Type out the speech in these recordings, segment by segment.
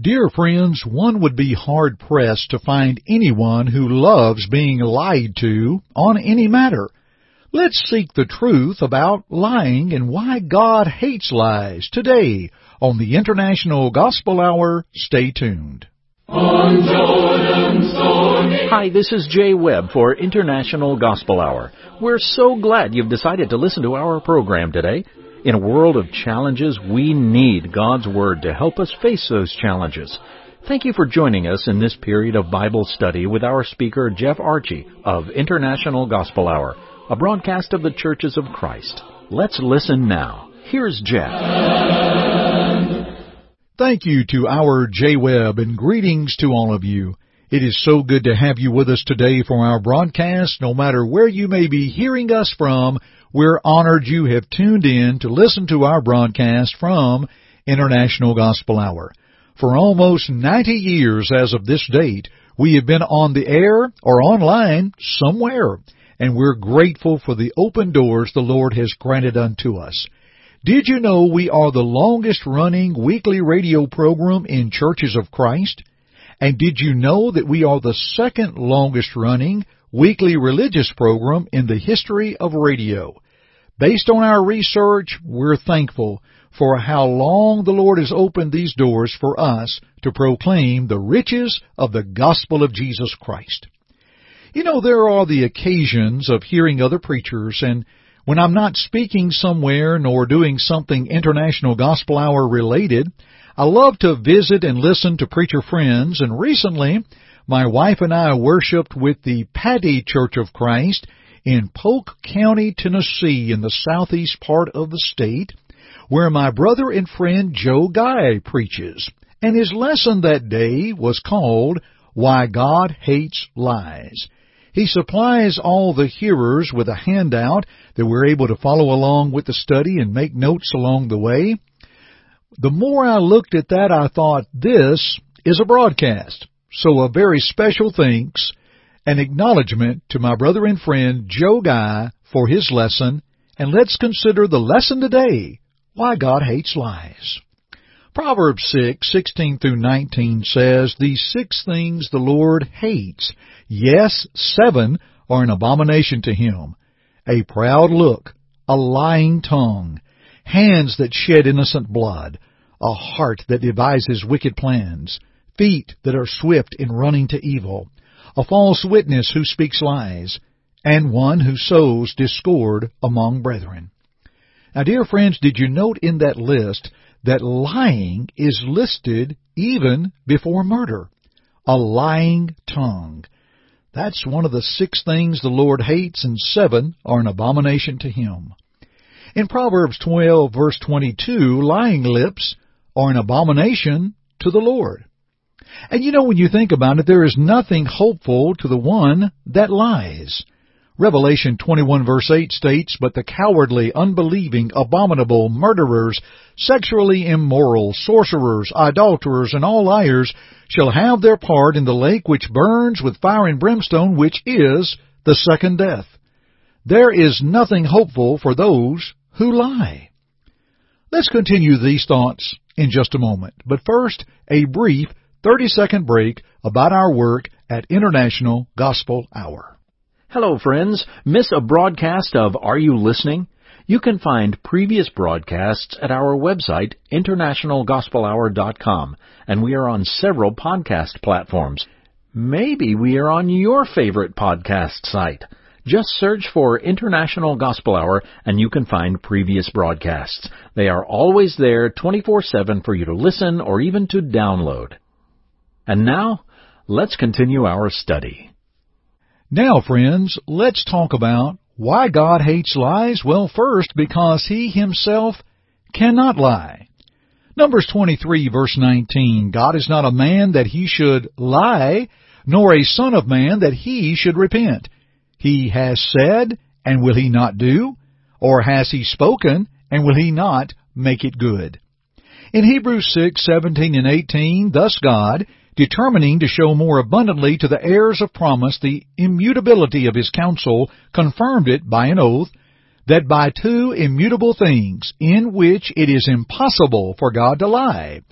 Dear friends, one would be hard pressed to find anyone who loves being lied to on any matter. Let's seek the truth about lying and why God hates lies today on the International Gospel Hour. Stay tuned. Hi, this is Jay Webb for International Gospel Hour. We're so glad you've decided to listen to our program today. In a world of challenges, we need God's Word to help us face those challenges. Thank you for joining us in this period of Bible study with our speaker, Jeff Archie of International Gospel Hour, a broadcast of the Churches of Christ. Let's listen now. Here's Jeff. Thank you to our J Webb and greetings to all of you. It is so good to have you with us today for our broadcast. No matter where you may be hearing us from, we're honored you have tuned in to listen to our broadcast from International Gospel Hour. For almost 90 years as of this date, we have been on the air or online somewhere, and we're grateful for the open doors the Lord has granted unto us. Did you know we are the longest running weekly radio program in Churches of Christ? And did you know that we are the second longest running weekly religious program in the history of radio? Based on our research, we're thankful for how long the Lord has opened these doors for us to proclaim the riches of the gospel of Jesus Christ. You know, there are the occasions of hearing other preachers, and when I'm not speaking somewhere nor doing something International Gospel Hour related, I love to visit and listen to preacher friends, and recently my wife and I worshiped with the Patty Church of Christ in Polk County, Tennessee, in the southeast part of the state, where my brother and friend Joe Guy preaches. And his lesson that day was called Why God Hates Lies. He supplies all the hearers with a handout that we're able to follow along with the study and make notes along the way. The more I looked at that, I thought, this is a broadcast. So a very special thanks an acknowledgement to my brother and friend Joe Guy for his lesson, and let's consider the lesson today, why God hates lies. Proverbs 6, 16 through 19 says, These six things the Lord hates. Yes, seven are an abomination to him. A proud look, a lying tongue, hands that shed innocent blood, a heart that devises wicked plans, feet that are swift in running to evil, a false witness who speaks lies, and one who sows discord among brethren. Now, dear friends, did you note in that list that lying is listed even before murder? A lying tongue. That's one of the six things the Lord hates, and seven are an abomination to him. In Proverbs 12, verse 22, lying lips are an abomination to the Lord. And you know, when you think about it, there is nothing hopeful to the one that lies. Revelation 21 verse 8 states, But the cowardly, unbelieving, abominable, murderers, sexually immoral, sorcerers, idolaters, and all liars shall have their part in the lake which burns with fire and brimstone, which is the second death. There is nothing hopeful for those who lie. Let's continue these thoughts in just a moment. But first, a brief 30 second break about our work at International Gospel Hour. Hello, friends. Miss a broadcast of Are You Listening? You can find previous broadcasts at our website, internationalgospelhour.com, and we are on several podcast platforms. Maybe we are on your favorite podcast site. Just search for International Gospel Hour and you can find previous broadcasts. They are always there 24-7 for you to listen or even to download. And now, let's continue our study. Now, friends, let's talk about why God hates lies. Well, first, because He Himself cannot lie. Numbers 23 verse 19, God is not a man that He should lie, nor a son of man that He should repent. He has said, and will He not do? Or has He spoken, and will He not make it good? In Hebrews 6, 17 and 18, thus God, determining to show more abundantly to the heirs of promise the immutability of his counsel, confirmed it by an oath, that by two immutable things, in which it is impossible for God to lie,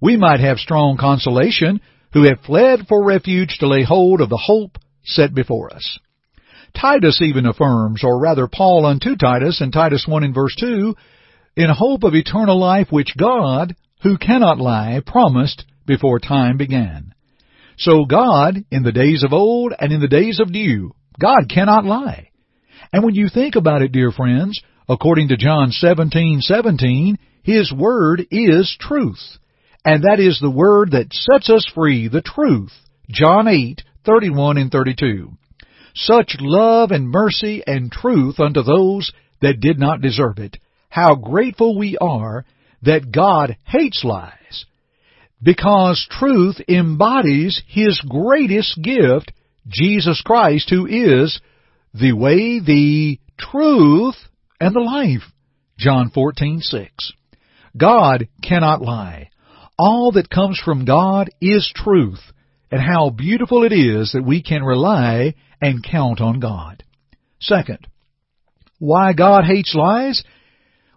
we might have strong consolation who have fled for refuge to lay hold of the hope set before us. Titus even affirms, or rather Paul unto Titus in Titus 1 and verse 2, in hope of eternal life which God, who cannot lie, promised before time began. So God, in the days of old and in the days of new, God cannot lie. And when you think about it, dear friends, according to John 17:17, his word is truth. And that is the word that sets us free, the truth. John 8:31 and 32 such love and mercy and truth unto those that did not deserve it. How grateful we are that God hates lies, because truth embodies His greatest gift, Jesus Christ, who is the way, the truth, and the life. John 14:6. God cannot lie. All that comes from God is truth, and how beautiful it is that we can rely and count on God. Second, why God hates lies?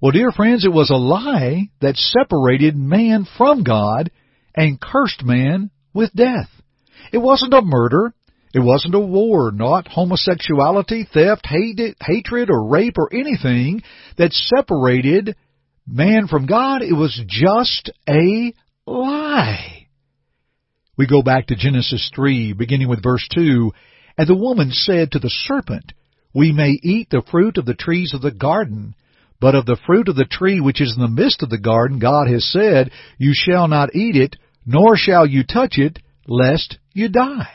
Well, dear friends, it was a lie that separated man from God and cursed man with death. It wasn't a murder. It wasn't a war, not homosexuality, theft, hate, hatred, or rape, or anything that separated man from God. It was just a lie. We go back to Genesis 3, beginning with verse 2. And the woman said to the serpent, We may eat the fruit of the trees of the garden, but of the fruit of the tree which is in the midst of the garden, God has said, You shall not eat it, nor shall you touch it, lest you die.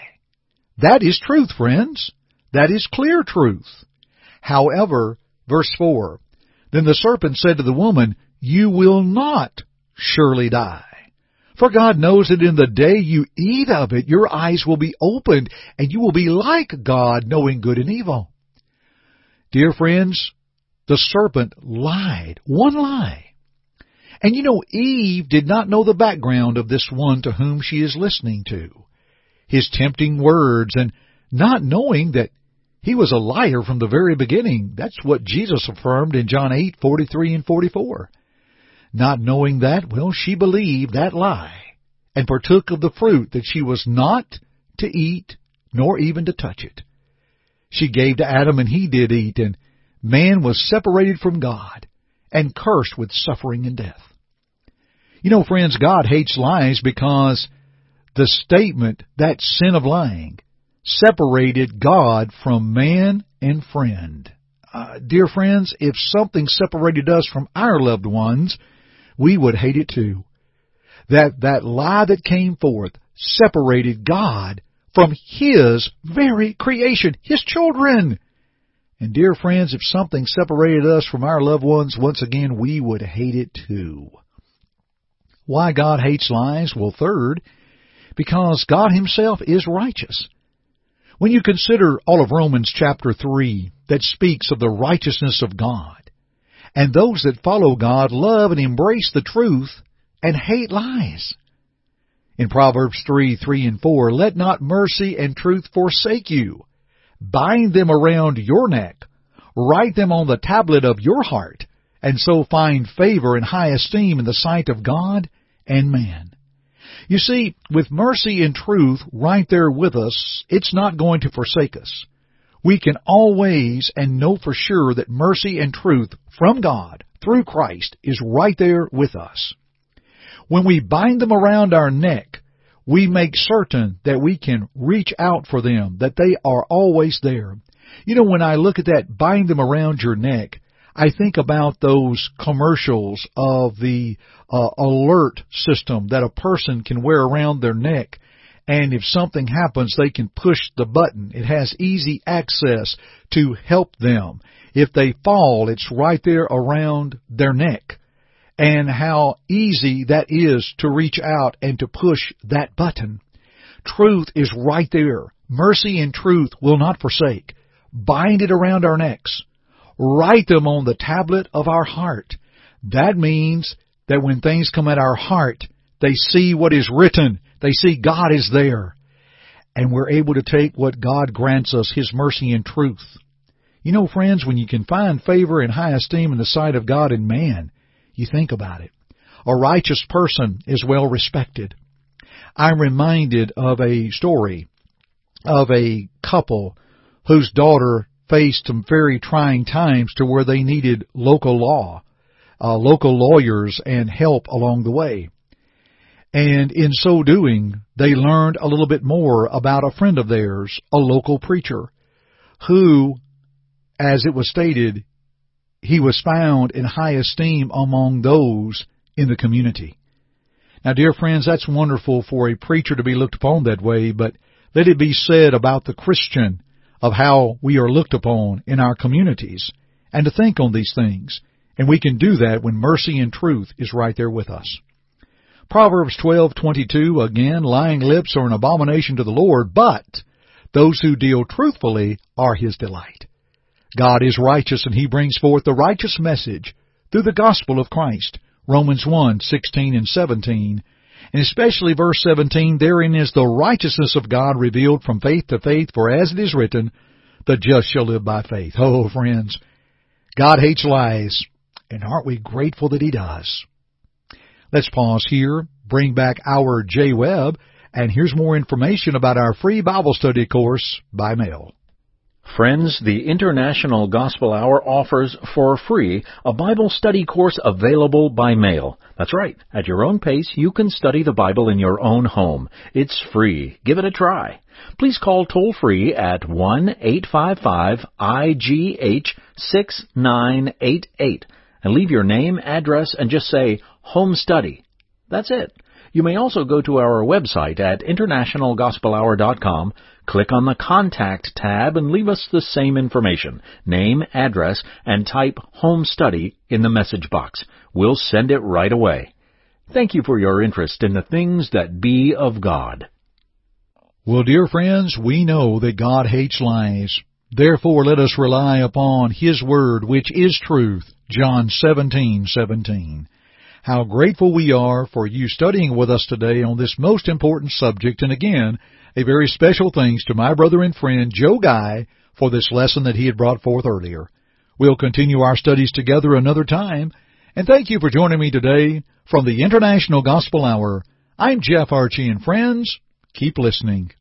That is truth, friends. That is clear truth. However, verse 4, Then the serpent said to the woman, You will not surely die. For God knows that in the day you eat of it, your eyes will be opened, and you will be like God, knowing good and evil. Dear friends, the serpent lied. One lie. And you know, Eve did not know the background of this one to whom she is listening to. His tempting words and not knowing that he was a liar from the very beginning. That's what Jesus affirmed in John 8:43 and 44. Not knowing that, well, she believed that lie, and partook of the fruit that she was not to eat, nor even to touch it. She gave to Adam, and he did eat, and man was separated from God, and cursed with suffering and death. You know, friends, God hates lies because the statement, that sin of lying, separated God from man and friend. Uh, dear friends, if something separated us from our loved ones, we would hate it too. That, that lie that came forth separated God from His very creation, His children. And dear friends, if something separated us from our loved ones, once again, we would hate it too. Why God hates lies? Well, third, because God Himself is righteous. When you consider all of Romans chapter 3 that speaks of the righteousness of God, and those that follow God love and embrace the truth and hate lies. In Proverbs 3, 3 and 4, let not mercy and truth forsake you. Bind them around your neck. Write them on the tablet of your heart, and so find favor and high esteem in the sight of God and man. You see, with mercy and truth right there with us, it's not going to forsake us we can always and know for sure that mercy and truth from God through Christ is right there with us. When we bind them around our neck, we make certain that we can reach out for them, that they are always there. You know, when I look at that bind them around your neck, I think about those commercials of the uh, alert system that a person can wear around their neck and if something happens, they can push the button. It has easy access to help them. If they fall, it's right there around their neck. And how easy that is to reach out and to push that button. Truth is right there. Mercy and truth will not forsake. Bind it around our necks. Write them on the tablet of our heart. That means that when things come at our heart, they see what is written they see God is there. And we're able to take what God grants us, His mercy and truth. You know, friends, when you can find favor and high esteem in the sight of God and man, you think about it. a righteous person is well respected. I'm reminded of a story of a couple whose daughter faced some very trying times to where they needed local law, uh, local lawyers and help along the way. And in so doing, they learned a little bit more about a friend of theirs, a local preacher, who, as it was stated, he was found in high esteem among those in the community. Now, dear friends, that's wonderful for a preacher to be looked upon that way, but let it be said about the Christian of how we are looked upon in our communities and to think on these things. And we can do that when mercy and truth is right there with us. Proverbs 12:22 again, lying lips are an abomination to the Lord, but those who deal truthfully are his delight. God is righteous and he brings forth the righteous message through the gospel of Christ. Romans 1:16 and 17 and especially verse 17, therein is the righteousness of God revealed from faith to faith, for as it is written, the just shall live by faith. Oh, friends, God hates lies, and aren't we grateful that He does? Let's pause here, bring back our J Webb, and here's more information about our free Bible study course by mail. Friends, the International Gospel Hour offers for free a Bible study course available by mail. That's right. At your own pace, you can study the Bible in your own home. It's free. Give it a try. Please call toll free at 1-855-IGH-6988 and leave your name, address, and just say home study. That's it. You may also go to our website at internationalgospelhour.com, click on the Contact tab, and leave us the same information name, address, and type Home Study in the message box. We'll send it right away. Thank you for your interest in the things that be of God. Well, dear friends, we know that God hates lies. Therefore, let us rely upon His Word, which is truth. John 17:17. How grateful we are for you studying with us today on this most important subject, and again, a very special thanks to my brother and friend Joe Guy for this lesson that he had brought forth earlier. We'll continue our studies together another time, and thank you for joining me today from the International Gospel Hour. I'm Jeff Archie, and friends, keep listening.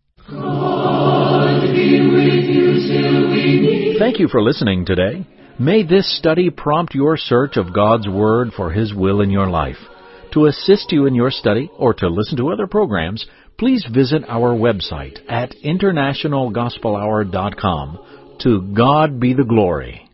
Thank you for listening today. May this study prompt your search of God's Word for His will in your life. To assist you in your study or to listen to other programs, please visit our website at internationalgospelhour.com. To God be the glory.